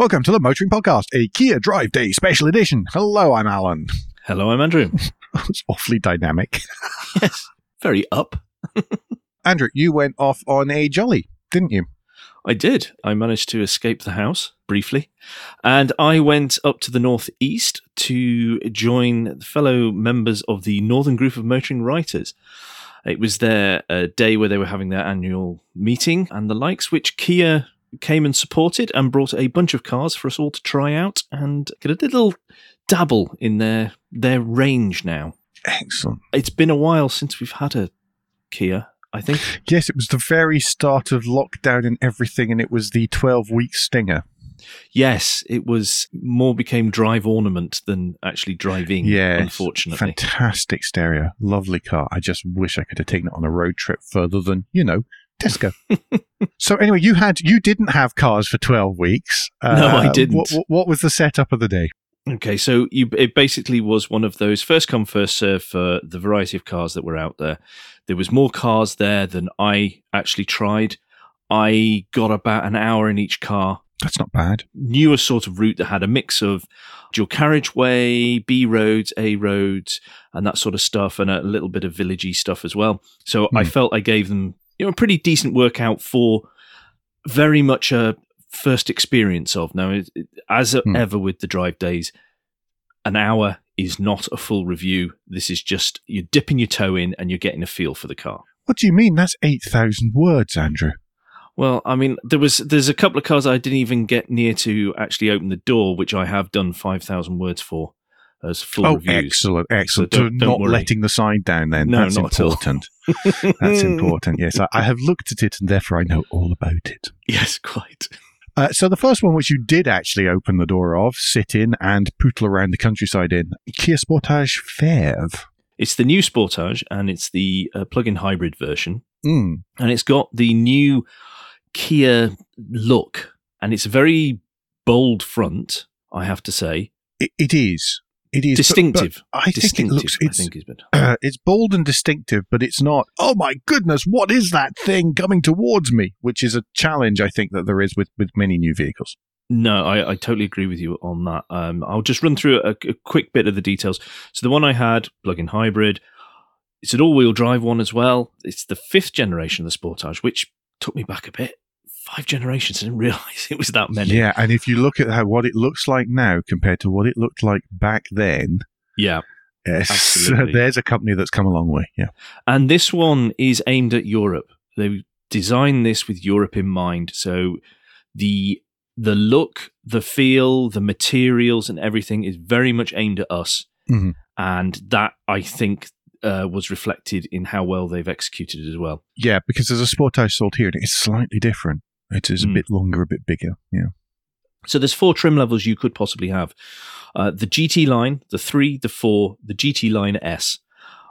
Welcome to the Motoring Podcast, a Kia Drive Day special edition. Hello, I'm Alan. Hello, I'm Andrew. it's awfully dynamic. yes, very up. Andrew, you went off on a jolly, didn't you? I did. I managed to escape the house briefly, and I went up to the northeast to join fellow members of the Northern Group of Motoring Writers. It was their uh, day where they were having their annual meeting and the likes, which Kia came and supported and brought a bunch of cars for us all to try out and get a little dabble in their their range now. Excellent. It's been a while since we've had a Kia, I think. Yes, it was the very start of lockdown and everything, and it was the 12 week Stinger. Yes, it was more became drive ornament than actually driving. Yeah, unfortunately. Fantastic stereo. Lovely car. I just wish I could have taken it on a road trip further than, you know, Tesco. so anyway, you had you didn't have cars for twelve weeks. Uh, no, I didn't. What, what, was the setup of the day? Okay, so you, it basically was one of those first come first serve for the variety of cars that were out there. There was more cars there than I actually tried. I got about an hour in each car. That's not bad. Knew a sort of route that had a mix of dual carriageway, B roads, A roads, and that sort of stuff, and a little bit of villagey stuff as well. So I hmm. felt I gave them you know a pretty decent workout for very much a first experience of. Now, as hmm. ever with the drive days, an hour is not a full review. This is just you're dipping your toe in and you're getting a feel for the car. What do you mean? That's eight thousand words, Andrew. Well, I mean, there was there's a couple of cars I didn't even get near to actually open the door, which I have done five thousand words for as full oh, reviews. excellent, excellent. So don't, don't not worry. letting the sign down then. No, That's important. That's important. Yes, I, I, have looked at it and therefore I know all about it. Yes, quite. Uh, so the first one, which you did actually open the door of, sit in and pootle around the countryside in, Kia Sportage PHEV. It's the new Sportage and it's the uh, plug-in hybrid version. Mm. And it's got the new Kia look and it's a very bold front, I have to say. it, it is. It is distinctive. But, but I distinctive, think it looks. It's, I think is uh, it's bold and distinctive, but it's not. Oh my goodness, what is that thing coming towards me? Which is a challenge I think that there is with with many new vehicles. No, I, I totally agree with you on that. Um, I'll just run through a, a, quick bit of the details. So the one I had, plug-in hybrid, it's an all-wheel drive one as well. It's the fifth generation of the Sportage, which took me back a bit five generations. I didn't realize it was that many. Yeah, and if you look at how what it looks like now compared to what it looked like back then, yeah, yes, there's a company that's come a long way. Yeah, and this one is aimed at Europe. They designed this with Europe in mind, so the the look, the feel, the materials, and everything is very much aimed at us. Mm-hmm. And that I think uh, was reflected in how well they've executed it as well. Yeah, because there's a Sportage sold here and it's slightly different. It is a mm. bit longer, a bit bigger. Yeah. So there's four trim levels you could possibly have: uh, the GT line, the three, the four, the GT line S.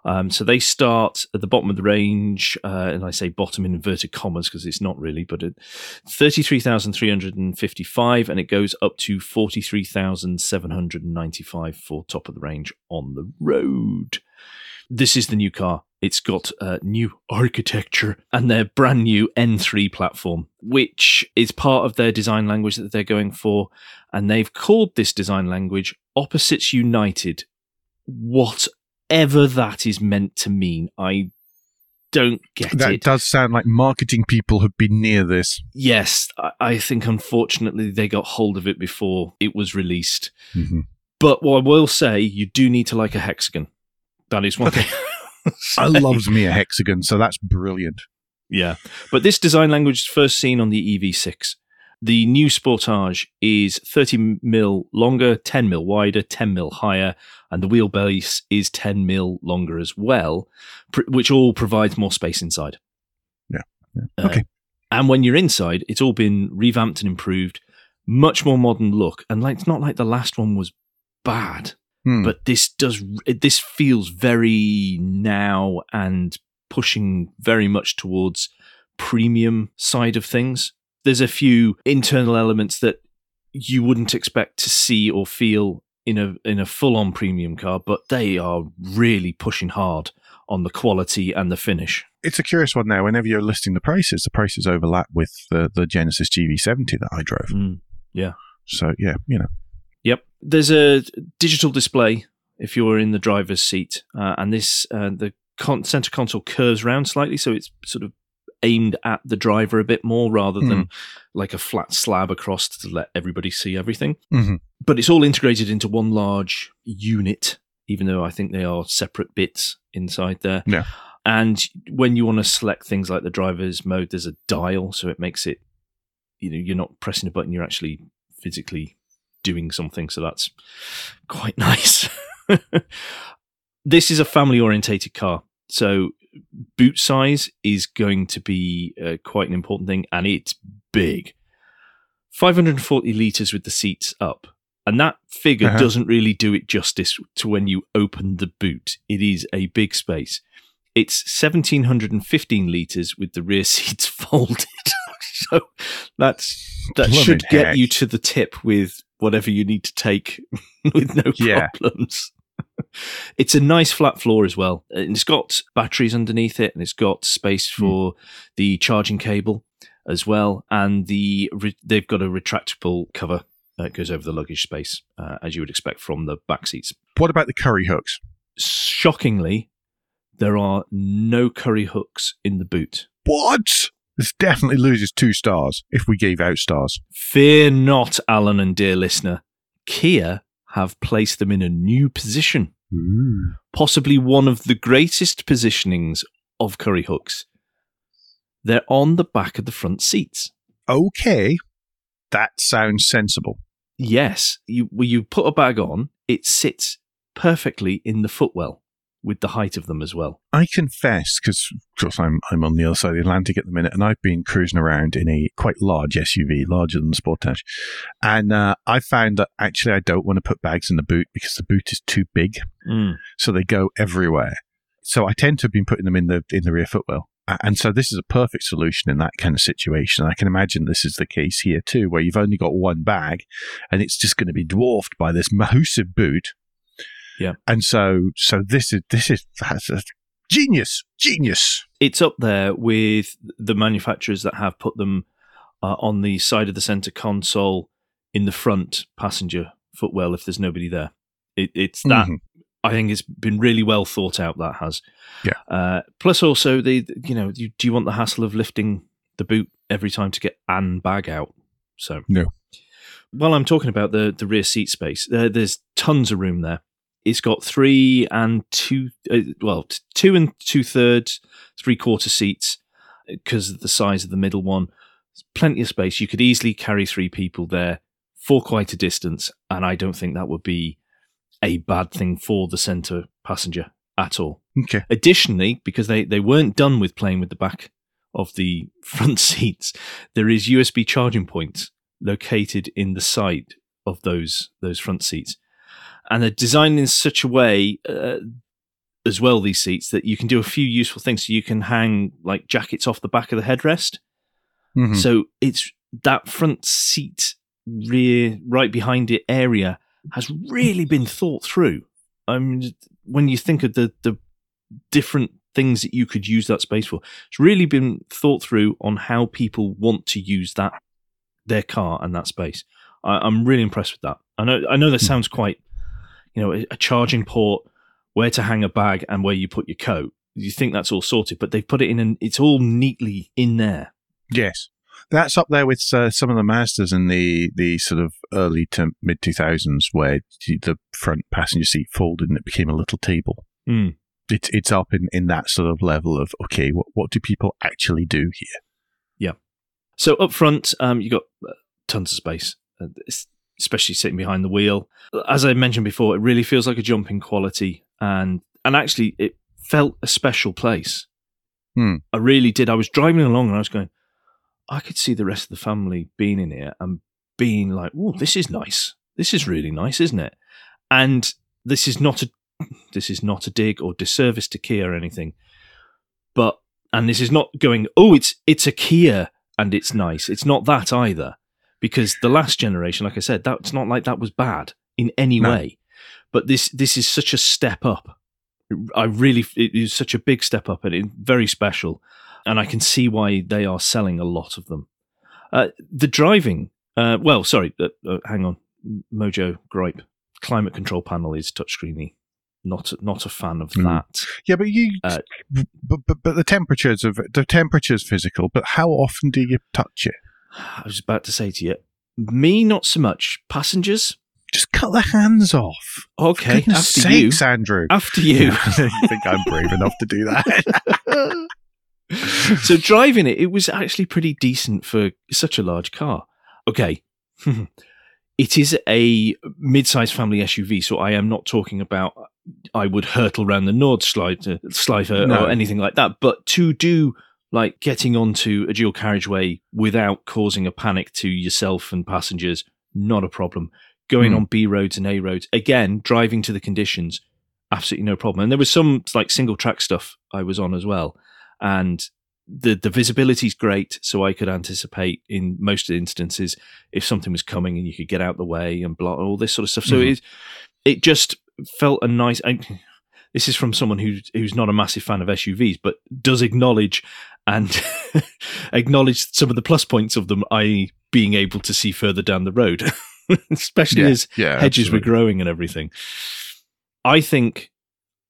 Um, so they start at the bottom of the range, uh, and I say bottom in inverted commas because it's not really, but at 33,355, and it goes up to 43,795 for top of the range on the road. This is the new car. It's got uh, new architecture and their brand new N3 platform, which is part of their design language that they're going for. And they've called this design language Opposites United. Whatever that is meant to mean, I don't get that it. That does sound like marketing people have been near this. Yes, I think unfortunately they got hold of it before it was released. Mm-hmm. But what I will say, you do need to like a hexagon. That is one thing. I loves me a hexagon, so that's brilliant. Yeah. But this design language is first seen on the EV6. The new Sportage is 30 mil longer, 10 mil wider, 10 mil higher, and the wheelbase is 10 mil longer as well, which all provides more space inside. Yeah. yeah. Uh, okay. and when you're inside, it's all been revamped and improved, much more modern look. And like, it's not like the last one was bad. Hmm. But this does this feels very now and pushing very much towards premium side of things. There's a few internal elements that you wouldn't expect to see or feel in a in a full on premium car, but they are really pushing hard on the quality and the finish. It's a curious one now. Whenever you're listing the prices, the prices overlap with the, the Genesis GV70 that I drove. Mm, yeah. So yeah, you know. There's a digital display if you're in the driver's seat, uh, and this uh, the con- center console curves round slightly, so it's sort of aimed at the driver a bit more rather than Mm. like a flat slab across to let everybody see everything. hmm But it's all integrated into one large unit, even though I think they are separate bits inside there. Yeah. And when you want to select things like the driver's mode, there's a dial, so it makes it, you know, you're not pressing a button, you're actually physically doing something. So that's quite nice. this is a family orientated car. So boot size is going to be uh, quite an important thing, and it's big. 540 litres with the seats up. And that figure Uh-huh. doesn't really do it justice to when you open the boot. It is a big space. It's 1715 litres with the rear seats folded. so that's that should get you to the tip with whatever you need to take with no Yeah. problems. it's a nice flat floor as well. And it's got batteries underneath it and it's got space Hmm. for the charging cable as well. And the re- they've got a retractable cover that goes over the luggage space, uh, as you would expect from the back seats. What about the curry hooks? Shockingly, there are no curry hooks in the boot. What? This definitely loses two stars if we gave out stars. Fear not, Alan and dear listener. Kia have placed them in a new position, Ooh. possibly one of the greatest positionings of curry hooks. They're on the back of the front seats. Okay, that sounds sensible. Yes, you when you put a bag on, it sits perfectly in the footwell with the height of them as well. I confess, because of course I'm I'm on the other side of the Atlantic at the minute, and I've been cruising around in a quite large SUV, larger than the Sportage, and uh, I found that actually I don't want to put bags in the boot because the boot is too big, so they go everywhere. So I tend to have been putting them in the in the rear footwell. And so this is a perfect solution in that kind of situation. I can imagine this is the case here too, where you've only got one bag and it's just going to be dwarfed by this massive boot. Yeah. And so, so this is, this is, that's a genius, genius. It's up there with the manufacturers that have put them uh, on the side of the center console in the front passenger footwell if there's nobody there. It, it's that Mhm. I think it's been really well thought out. That has, Yeah. Uh, plus, also the you know, you, do you want the hassle of lifting the boot every time to get an bag out? So No. While I'm talking about the the rear seat space, there, there's tons of room there. It's got three and two, uh, well, two and two thirds, three quarter seats because of the size of the middle one. There's plenty of space. You could easily carry three people there for quite a distance, and I don't think that would be a bad thing for the center passenger at all. Okay. Additionally, because they, they weren't done with playing with the back of the front seats, there is USB charging points located in the side of those those front seats, and they're designed in such a way. Uh, as well, these seats that you can do a few useful things. So you can hang like jackets off the back of the headrest. Mhm. So it's that front seat, rear, right behind it area has really been thought through. I mean, when you think of the the different things that you could use that space for, it's really been thought through on how people want to use that their car and that space. I, I'm really impressed with that. I know I know that Hmm. sounds quite, you know, a, a charging port, where to hang a bag, and where you put your coat. You think that's all sorted, but they've put it in, and it's all neatly in there. Yes. That's up there with uh, some of the Mazdas in the, the sort of early to mid 2000s where the front passenger seat folded and it became a little table. Mm. It's it's up in, in that sort of level of, okay, what, what do people actually do here? Yeah. So up front, um, you got uh, tons of space, uh, es- especially sitting behind the wheel. As I mentioned before, it really feels like a jump in quality, and and actually, it felt a special place. Hmm. I really did. I was driving along and I was going, I could see the rest of the family being in here and being like, "Oh, this is nice. This is really nice, isn't it?" And this is not a this is not a dig or disservice to Kia or anything, but and this is not going, "Oh, it's it's a Kia." and it's nice. It's not that either, because the last generation, like I said, that's not like that was bad in any No. way. But this this is such a step up. I really it is such a big step up and it's very special, and I can see why they are selling a lot of them. Uh, the driving Uh, well, sorry, uh, uh, hang on. Mojo gripe. Climate control panel is touchscreeny. Not not a fan of Mm. that. Yeah, but you, Uh, but, but but the temperatures of the temperature's physical. But how often do you touch it? I was about to say to you, me not so much. Passengers, Just cut the hands off. okay. After you, sakes, Andrew. after you. you think I'm brave enough to do that? so driving it, it was actually pretty decent for such a large car. Okay. it is a mid-sized family SUV, so I am not talking about I would hurtle around the Nordschleife Schleife No. or anything like that, but to do like getting onto a dual carriageway without causing a panic to yourself and passengers, not a problem. Going Hmm. on B roads and A roads, again, driving to the conditions, absolutely no problem. And there was some like single track stuff I was on as well. And the the visibility is great, so I could anticipate in most instances if something was coming and you could get out the way and block all this sort of stuff. So Mhm. it it just felt a nice. I, this is from someone who's who's not a massive fan of SUVs, but does acknowledge and acknowledge some of the plus points of them, i.e., being able to see further down the road, especially yeah, as yeah, hedges were growing and everything. I think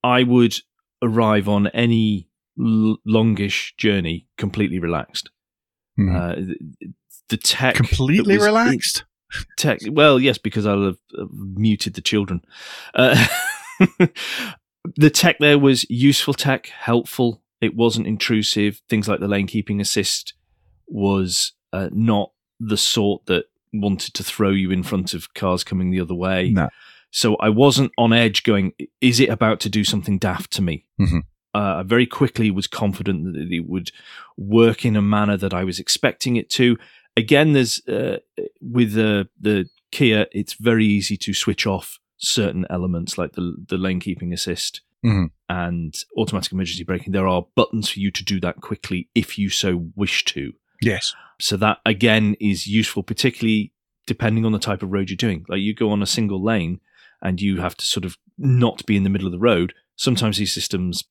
I would arrive on any l- longish journey completely relaxed. Mhm. Uh, the, tech completely was relaxed. tech. Well, yes, because I'll have uh, muted the children. Uh, the tech there was useful tech, helpful. It wasn't intrusive. Things like the lane keeping assist was uh, not the sort that wanted to throw you in front of cars coming the other way. No. So I wasn't on edge going, is it about to do something daft to me? Mhm. Uh, I very quickly was confident that it would work in a manner that I was expecting it to. Again, there's uh, with the the Kia, it's very easy to switch off certain elements like the the lane keeping assist Mhm. and automatic emergency braking. There are buttons for you to do that quickly if you so wish to. Yes. So that again is useful, particularly depending on the type of road you're doing. Like you go on a single lane and you have to sort of not be in the middle of the road. Sometimes these systems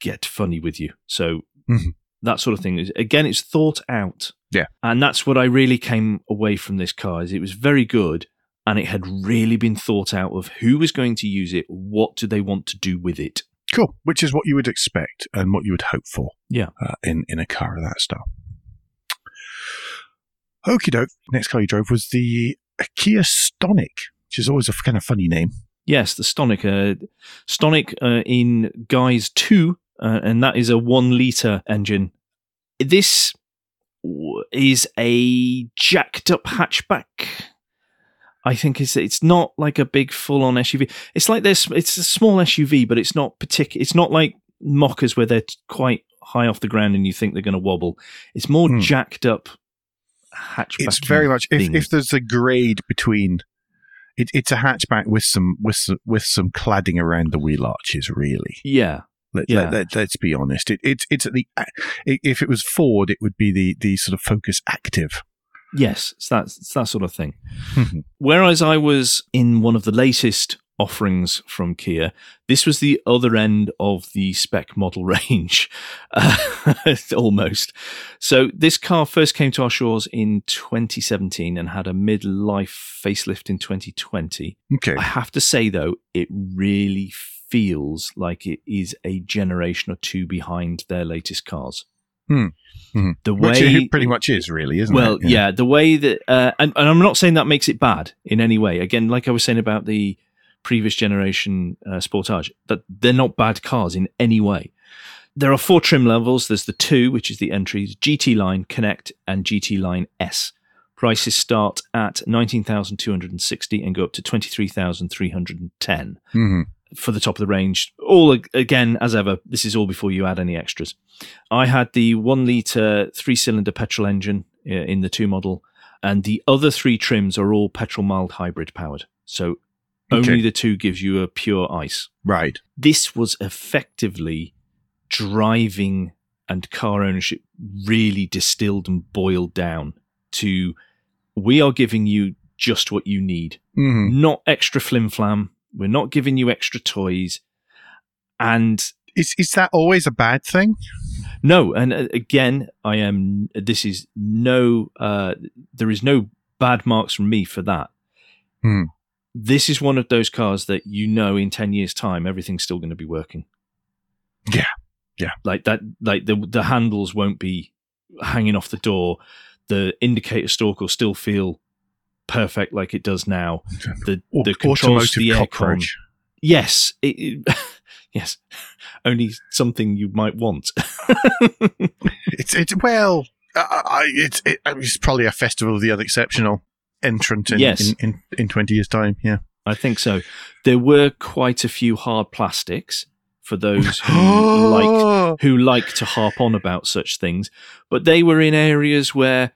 get funny with you. So Mhm. that sort of thing is again, it's thought out. Yeah. And that's what I really came away from this car is it was very good and it had really been thought out of who was going to use it, what do they want to do with it. Cool. Which is what you would expect and what you would hope for. Yeah. Uh, in in a car of that style. Okie doke. Next car you drove was the Kia Stonic, which is always a kind of funny name. Yes, the Stonic. Uh, Stonic uh, in Guise 2, uh, and that is a one litre engine. This is a jacked up hatchback. I think it's it's not like a big full on SUV. It's like this. It's a small SUV, but it's not particular. It's not like mockers where they're quite high off the ground and you think they're going to wobble. It's more Hmm. jacked up hatchback. It's very much if, if there's a grade between it, it's a hatchback with some with some, with some cladding around the wheel arches. Really, yeah. let, Yeah. let, let, us be honest. It, it's it's at the if it was Ford, it would be the the sort of Focus Active. Yes, it's that it's that sort of thing. Mhm. Whereas I was in one of the latest offerings from Kia, this was the other end of the spec model range, uh, almost. So this car first came to our shores in 2017 and had a midlife facelift in 2020. okay, I have to say though, it really feels like it is a generation or two behind their latest cars. Hmm. Mhm. The which way it pretty much is really, isn't well, it? Well, yeah. the way that, uh, and, and I'm not saying that makes it bad in any way. Again, like I was saying about the previous generation uh, Sportage, that they're not bad cars in any way. There are four trim levels. There's the two, which is the entries, GT Line, Connect, and GT Line S. Prices start at 19,260 and go up to 23,310 Mhm. For the top of the range. All again, as ever, this is all before you add any extras. I had the one liter three cylinder petrol engine uh, in the two model, and the other three trims are all petrol mild hybrid powered. So only Okay. the two gives you a pure ice. right. This was effectively driving and car ownership really distilled and boiled down to we are giving you just what you need Mhm. not extra flim flam. We're not giving you extra toys. And Is is that always a bad thing? no, and uh, again, I am. This is no. Uh, there is no bad marks from me for that. Hmm. This is one of those cars that you know in 10 years' time, everything's still going to be working. Yeah. Yeah. Like that, like the, the handles won't be hanging off the door. The indicator stalk will still feel perfect like it does now. The, Au- the controls, the aircon. cockroach. Yes. It, it- yes. Only something you might want. It's it's well, I, I, it's it, it's probably a festival of the unexceptional entrant in, Yes. in, in in twenty years' time. Yeah. I think so. There were quite a few hard plastics for those who like who like to harp on about such things, but they were in areas where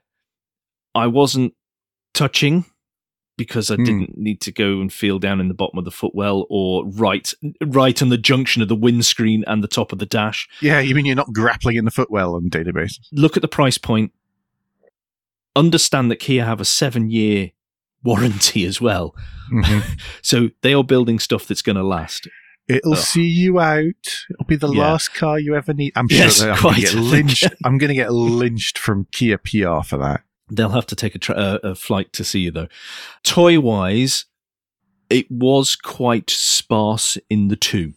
I wasn't touching because I Hmm. didn't need to go and feel down in the bottom of the footwell or right right on the junction of the windscreen and the top of the dash. Yeah, you mean you're not grappling in the footwell on daily? Look at the price point. Understand that Kia have a seven year warranty as well. Mhm. So they are building stuff that's going to last. It'll Ugh. see you out. It'll be the Yeah. last car you ever need. I'm Yes, sure I'm going to get lynched. I'm going to get lynched from Kia PR for that. They'll have to take a, tra- a, a flight to see you, though. Toy wise, it was quite sparse in the two.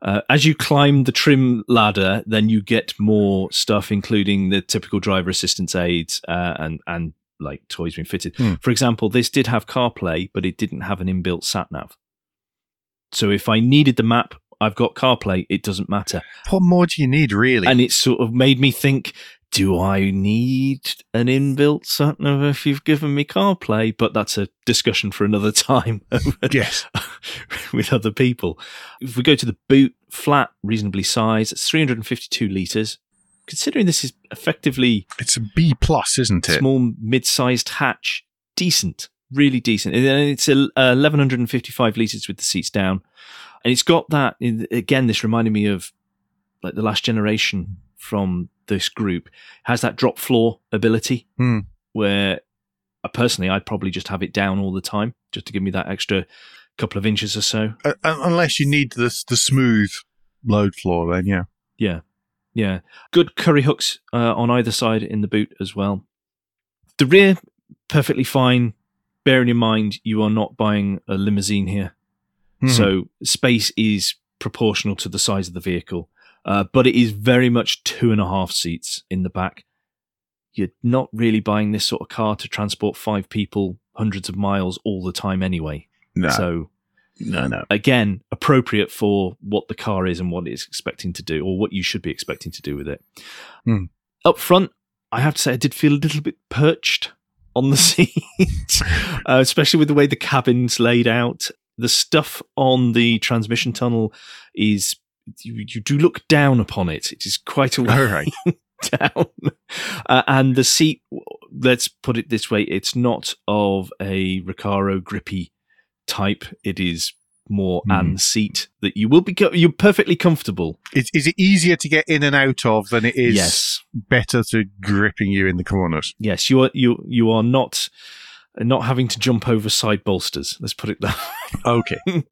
Uh, as you climb the trim ladder, then you get more stuff, including the typical driver assistance aids uh, and and like toys being fitted. Hmm. For example, this did have CarPlay, but it didn't have an inbuilt sat nav. So if I needed the map, I've got CarPlay. It doesn't matter What more do you need, really? and it sort of made me think do i need an inbuilt sat nav if you've given me carplay? But that's a discussion for another time yes. with other people. If we go to the boot flat reasonably sized it's 352 litres. Considering this is effectively It's a B plus, isn't it? small mid-sized hatch decent really decent. And it's uh, 1155 litres with the seats down. And it's got that again this reminded me of like the last generation from this group has that drop floor ability Hmm. where uh, personally i'd probably just have it down all the time just to give me that extra couple of inches or so Uh, unless you need the the smooth load floor, then yeah. Yeah, yeah. Good curry hooks uh, on either side in the boot as well. The rear, perfectly fine. Bearing in mind you are not buying a limousine here, Mhm. so space is proportional to the size of the vehicle. Uh, but it is very much two and a half seats in the back. You're not really buying this sort of car to transport five people hundreds of miles all the time anyway. no, So no, no. again appropriate for what the car is and what it's expecting to do or what you should be expecting to do with it Hmm. up front i have to say i did feel a little bit perched on the seat uh, especially with the way the cabin's laid out the stuff on the transmission tunnel is you, you do look down upon it it is quite a way right. down. Uh, and the seat, let's put it this way, it's not of a Recaro grippy type. It is more an seat that you will be, you're perfectly comfortable. Is, is it easier to get in and out of than it is yes. better to gripping you in the corners? Yes. You are, you, you are not, not having to jump over side bolsters. Let's put it that Okay.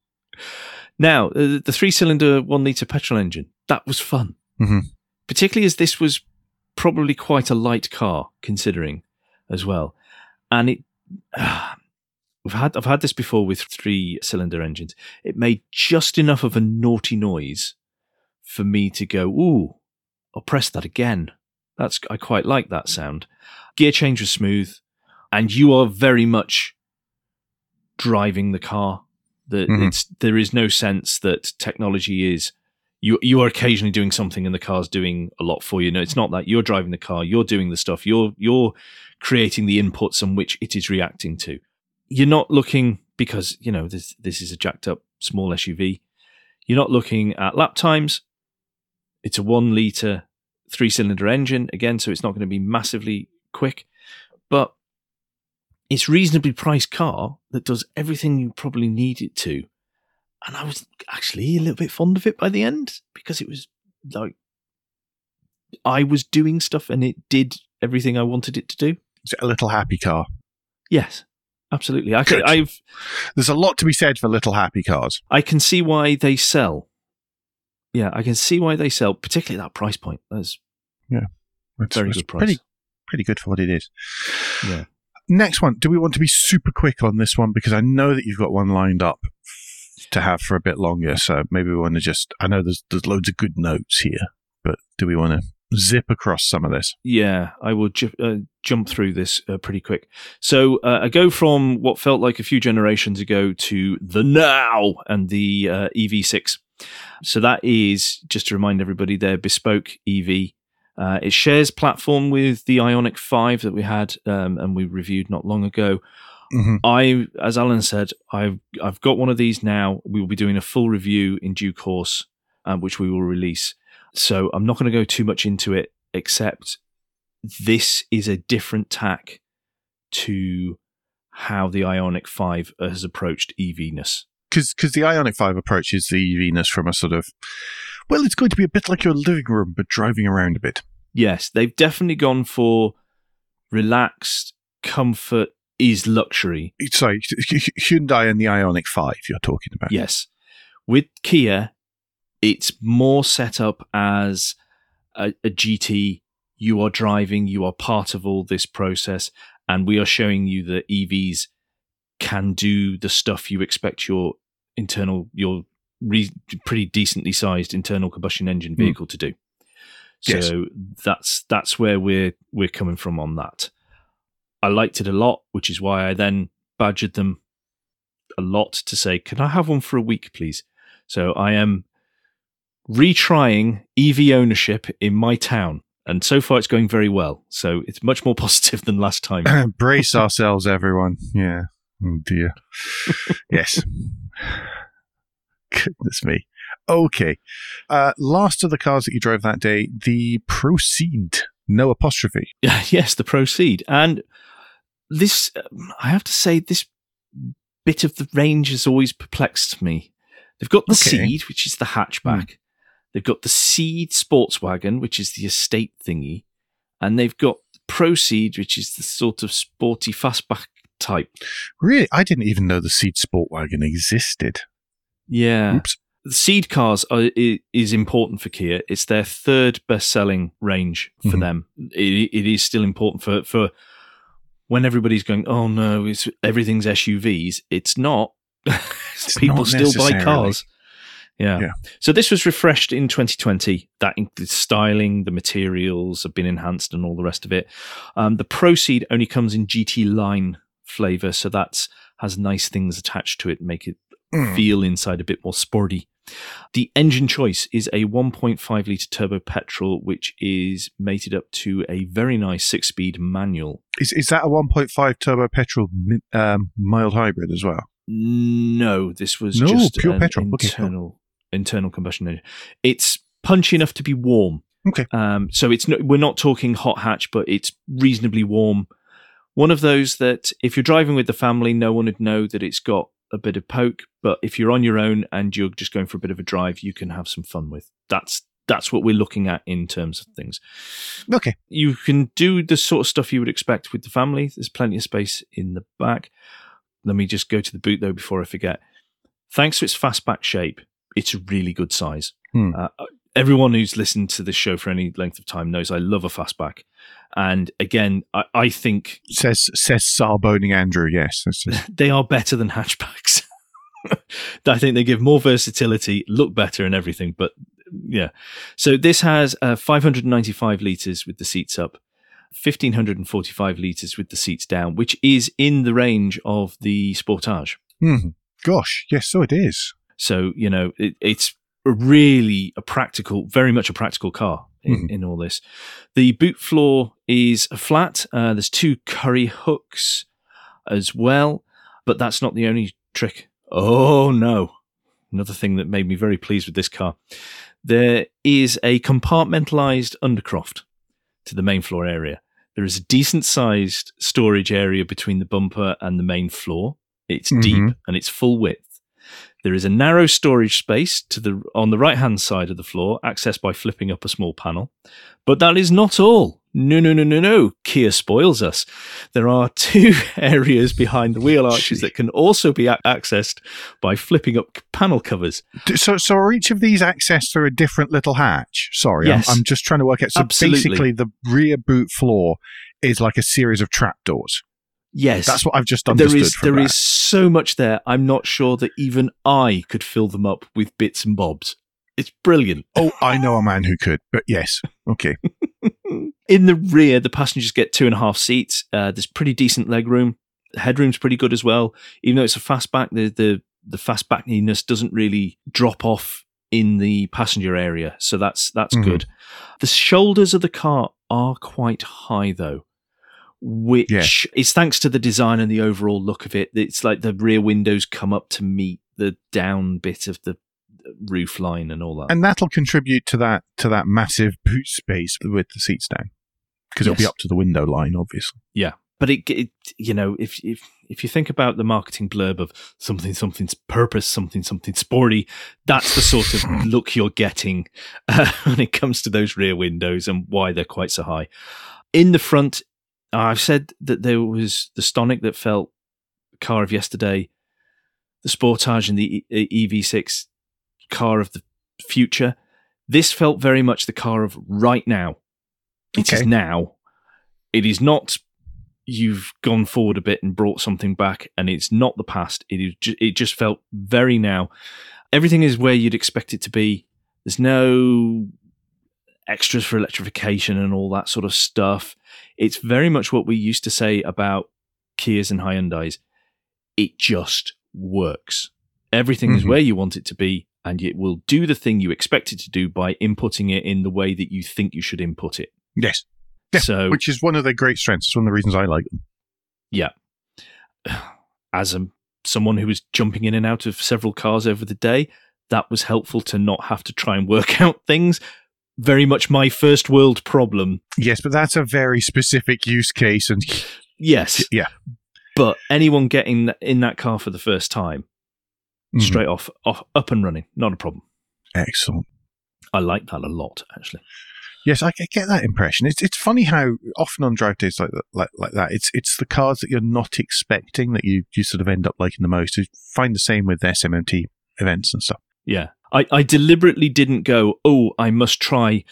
Now, uh, the three cylinder, one litre petrol engine, that was fun. Mhm. Particularly as this was probably quite a light car, considering as well. And it, we've had, I've had this before with three cylinder engines. It made just enough of a naughty noise for me to go, ooh, I'll press that again. That's, I quite like that sound. Gear change was smooth, and you are very much driving the car. That Mhm. it's there is no sense that technology is you you are occasionally doing something and the car's doing a lot for you. No, it's not that you're driving the car, you're doing the stuff, you're you're creating the inputs on which it is reacting to. You're not looking because you know this this is a jacked up small SUV. You're not looking at lap times. It's a one liter three cylinder engine again, so it's not going to be massively quick, but it's reasonably priced car that does everything you probably need it to. And I was actually a little bit fond of it by the end because it was like I was doing stuff and it did everything I wanted it to do. Is it a little happy car? Yes, absolutely. I Good. I've There's a lot to be said for little happy cars. I can see why they sell. Yeah, I can see why they sell, particularly at that price point. That's It's, Very it's good price. Pretty, pretty good for what it is. yeah. Next one. Do we want to be super quick on this one because I know that you've got one lined up to have for a bit longer. So maybe we want to just. I know there's there's loads of good notes here, but do we want to zip across some of this? Yeah, I will ju- uh, jump through this uh, pretty quick. So uh, I go from what felt like a few generations ago to the now and the uh, EV6. So that is just to remind everybody, their bespoke EV. Uh, it shares platform with the Ioniq 5 that we had um, and we reviewed not long ago. Mm-hmm. I, as Alan said, I've I've got one of these now. We will be doing a full review in due course, um, which we will release. So I'm not going to go too much into it, except this is a different tack to how the Ioniq Five has approached EVness. Because because the Ioniq Five approaches the EVness from a sort of well, it's going to be a bit like your living room, but driving around a bit. Yes, they've definitely gone for relaxed comfort is luxury. Sorry, Hyundai and the Ioniq 5 you're talking about. Yes. With Kia, it's more set up as a, a, GT. You are driving, you are part of all this process, and we are showing you that EVs can do the stuff you expect your internal, your re- pretty decently sized internal combustion engine hmm. vehicle mm. to do. So yes. that's that's where we're we're coming from on that. I liked it a lot, which is why I then badgered them a lot to say, "Can I have one for a week, please?" So I am retrying EV ownership in my town, and so far it's going very well. So it's much more positive than last time. Brace ourselves, everyone. Yeah. Oh dear. yes. Goodness me. Okay. Uh, last of the cars that you drove that day, the ProCeed. No apostrophe. yes, the ProCeed. And this, um, I have to say, this bit of the range has always perplexed me. They've got the okay. Ceed, which is the hatchback. Mm. They've got the Ceed sports wagon, which is the estate thingy. And they've got ProCeed, which is the sort of sporty fastback type. Really? I didn't even know the Ceed sport wagon existed. Yeah. Oops. The Ceed cars are, is important for Kia. It's their third best-selling range for mm-hmm. them. It, it is still important for for when everybody's going. Oh no, it's everything's SUVs. It's not. It's People not still buy cars. Yeah. yeah. So this was refreshed in 2020. That the styling, the materials have been enhanced, and all the rest of it. Um, the ProCeed only comes in GT line flavor, so that has nice things attached to it, make it mm. feel inside a bit more sporty. The engine choice is a 1.5 litre turbo petrol, which is mated up to a very nice six speed manual. Is, is that a 1.5 turbo petrol um, mild hybrid as well? No, this was no, just pure petrol. internal okay, internal combustion engine. It's punchy enough to be warm. Okay. Um, so it's no, we're not talking hot hatch, but it's reasonably warm. One of those that if you're driving with the family, no one would know that it's got a bit of poke, but if you're on your own and you're just going for a bit of a drive, you can have some fun with. That's that's what we're looking at in terms of things. Okay. You can do the sort of stuff you would expect with the family. There's plenty of space in the back. Let me just go to the boot though before I forget. Thanks to its fastback shape, it's a really good size. Hmm. Uh, everyone who's listened to this show for any length of time knows I love a fastback. And again, I, I think says says Sarboning Andrew. Yes, they are better than hatchbacks. I think they give more versatility, look better, and everything. But yeah, so this has uh, 595 liters with the seats up, 1545 liters with the seats down, which is in the range of the Sportage. Mm, gosh, yes, so it is. So you know, it, it's really a practical, very much a practical car in, mm-hmm. in all this. The boot floor is flat. Uh, there's two curry hooks as well, but that's not the only trick. Oh no. Another thing that made me very pleased with this car. There is a compartmentalized undercroft to the main floor area. There is a decent sized storage area between the bumper and the main floor. It's mm-hmm. deep and it's full width. There is a narrow storage space to the on the right hand side of the floor, accessed by flipping up a small panel. But that is not all. No, no, no, no, no. Kia spoils us. There are two areas behind the wheel arches that can also be a- accessed by flipping up panel covers. So, so are each of these accessed through a different little hatch? Sorry, yes. I'm, I'm just trying to work out. So Absolutely. basically, the rear boot floor is like a series of trapdoors. Yes, That's what I've just understood. there is there that. is so much there. I'm not sure that even I could fill them up with bits and bobs. It's brilliant. Oh, I know a man who could, but yes, okay. In the rear, the passengers get two and a half seats. Uh, there's pretty decent leg room. The headroom's pretty good as well. Even though it's a fastback, the the the fastbackiness doesn't really drop off in the passenger area, so that's that's Mhm. good. The shoulders of the car are quite high though, which Yeah. is thanks to the design and the overall look of it. It's like the rear windows come up to meet the down bit of the roof line and all that. And that'll contribute to that to that massive boot space with the seats down, because it'll be up to the window line, obviously. Yeah, but it, it you know if if if you think about the marketing blurb of something something's purpose something something sporty that's the sort of look you're getting uh, when it comes to those rear windows and why they're quite so high in the front Uh, i've said that there was the stonic that felt car of yesterday the sportage and the E- ev6 car of the future. This felt very much the car of right now. It is Okay. now. It is not you've gone forward a bit and brought something back and it's not the past. It is ju- it just felt very now. Everything is where you'd expect it to be. There's no extras for electrification and all that sort of stuff it's very much what we used to say about Kias and Hyundais it just works everything is Mhm. where you want it to be and it will do the thing you expect it to do by inputting it in the way that you think you should input it Yes, Yeah, so which is one of their great strengths. It's one of the reasons I like them. Yeah. As a someone who was jumping in and out of several cars over the day, that was helpful to not have to try and work out things. Very much my first world problem. Yes, but that's a very specific use case, and Yes, yeah, but anyone getting in that car for the first time, Mhm. straight off, off, up and running, not a problem. excellent. I like that a lot, actually. Yes, I I get that impression. It's it's funny how often on drive days like that, like, like that, it's it's the cars that you're not expecting that you, you sort of end up liking the most. You find the same with SMMT events and stuff. Yeah. I, I deliberately didn't go, oh, I must try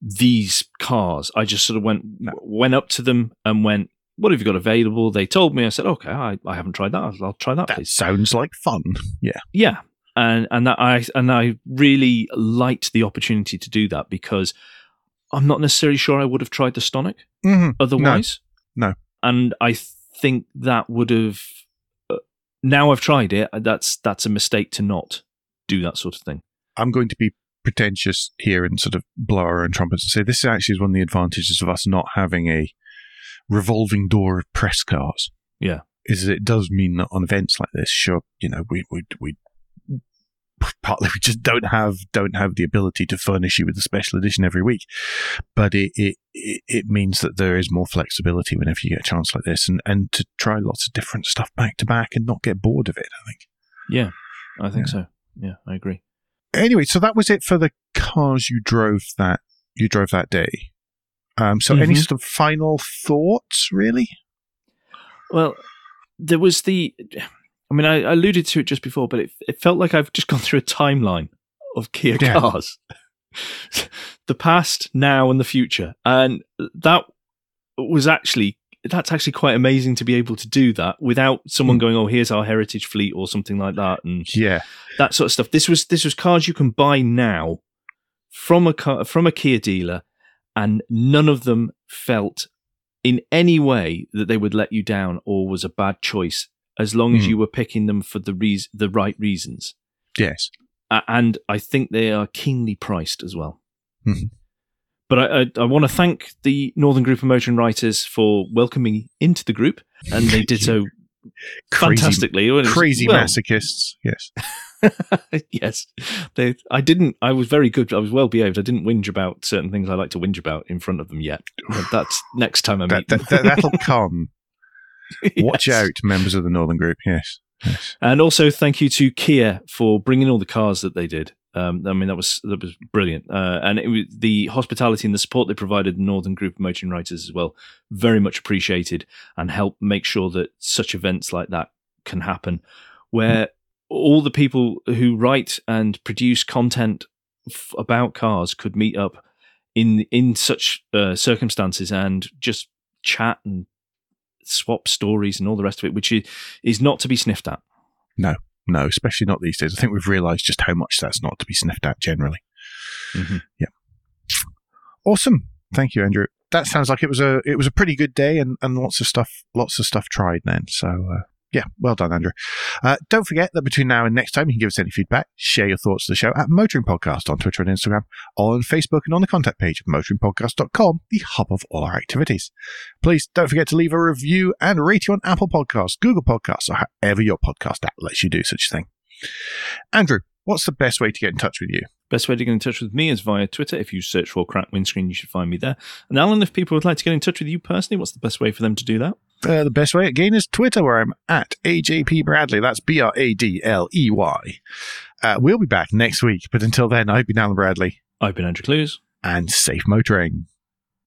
these cars. I just sort of went went up to them and went, what have you got available? They told me. I said, okay, I, I haven't tried that. I'll, I'll try that, That please. sounds like fun. Yeah. Yeah. And and that I and I really liked the opportunity to do that because I'm not necessarily sure I would have tried the Stonic Mm-hmm. otherwise. No. And I think that would have uh, now I've tried it, that's that's a mistake to not do that sort of thing. I'm going to be pretentious here and sort of blow our own trumpets and say this actually is one of the advantages of us not having a revolving door of press cars. Yeah. Is that it does mean that on events like this, sure, you know, we we we partly we just don't have don't have the ability to furnish you with a special edition every week. But it it, it, means that there is more flexibility whenever you get a chance like this and, and to try lots of different stuff back to back and not get bored of it, I think. Yeah. I think so. Yeah, I agree. anyway, so that was it for the cars you drove that you drove that day. Um, so, any Mhm. sort of final thoughts, really? Well, there was the. I mean, I, I alluded to it just before, but it, it felt like I've just gone through a timeline of Kia Yeah. cars the past, now, and the future. And that was actually. That's actually quite amazing to be able to do that without someone Hmm. going, "Oh, here's our heritage fleet" or something like that, and Yeah, that sort of stuff. This was this was cars you can buy now from a car, from a Kia dealer, and none of them felt in any way that they would let you down or was a bad choice, as long as Hmm. you were picking them for the the right reasons. yes, A- and I think they are keenly priced as well. Mhm. But I, I, I want to thank the Northern Group of Motoring Writers for welcoming me into the group, and they did so crazy, fantastically. Was- crazy well, masochists. Yes, yes, they. I didn't. I was very good. I was well behaved. I didn't whinge about certain things I like to whinge about in front of them yet. But that's next time I meet that, that, them. that, that'll come. Watch out, members of the Northern Group. Yes, yes. And also thank you to Kia for bringing all the cars that they did. Um, I mean that was that was brilliant, uh, and it was the hospitality and the support they provided the Northern Group of Motoring Writers as well, very much appreciated, and help make sure that such events like that can happen, where all the people who write and produce content f- about cars could meet up in in such uh, circumstances and just chat and swap stories and all the rest of it, which is, is not to be sniffed at. No, no, especially not these days. I think we've realised just how much that's not to be sniffed at generally. Mm-hmm. Yeah. Awesome. Thank you, Andrew. That sounds like it was a it was a pretty good day and, and lots of stuff lots of stuff tried then. So uh, yeah, well done, Andrew. Uh, don't forget that between now and next time, you can give us any feedback, share your thoughts to the show at Motoring Podcast on Twitter and Instagram, on Facebook, and on the contact page of motoringpodcast.com, the hub of all our activities. Please don't forget to leave a review and rate you on Apple Podcasts, Google Podcasts, or however your podcast app lets you do such a thing. Andrew, what's the best way to get in touch with you? Best way to get in touch with me is via Twitter. If you search for Crack Windscreen, you should find me there. And Alan, if people would like to get in touch with you personally, what's the best way for them to do that? Uh, the best way again is Twitter, where I'm at AJP Bradley. That's B R A D L E Y. Uh, we'll be back next week, but until then, I've been Alan Bradley. I've been Andrew Clues. And safe motoring.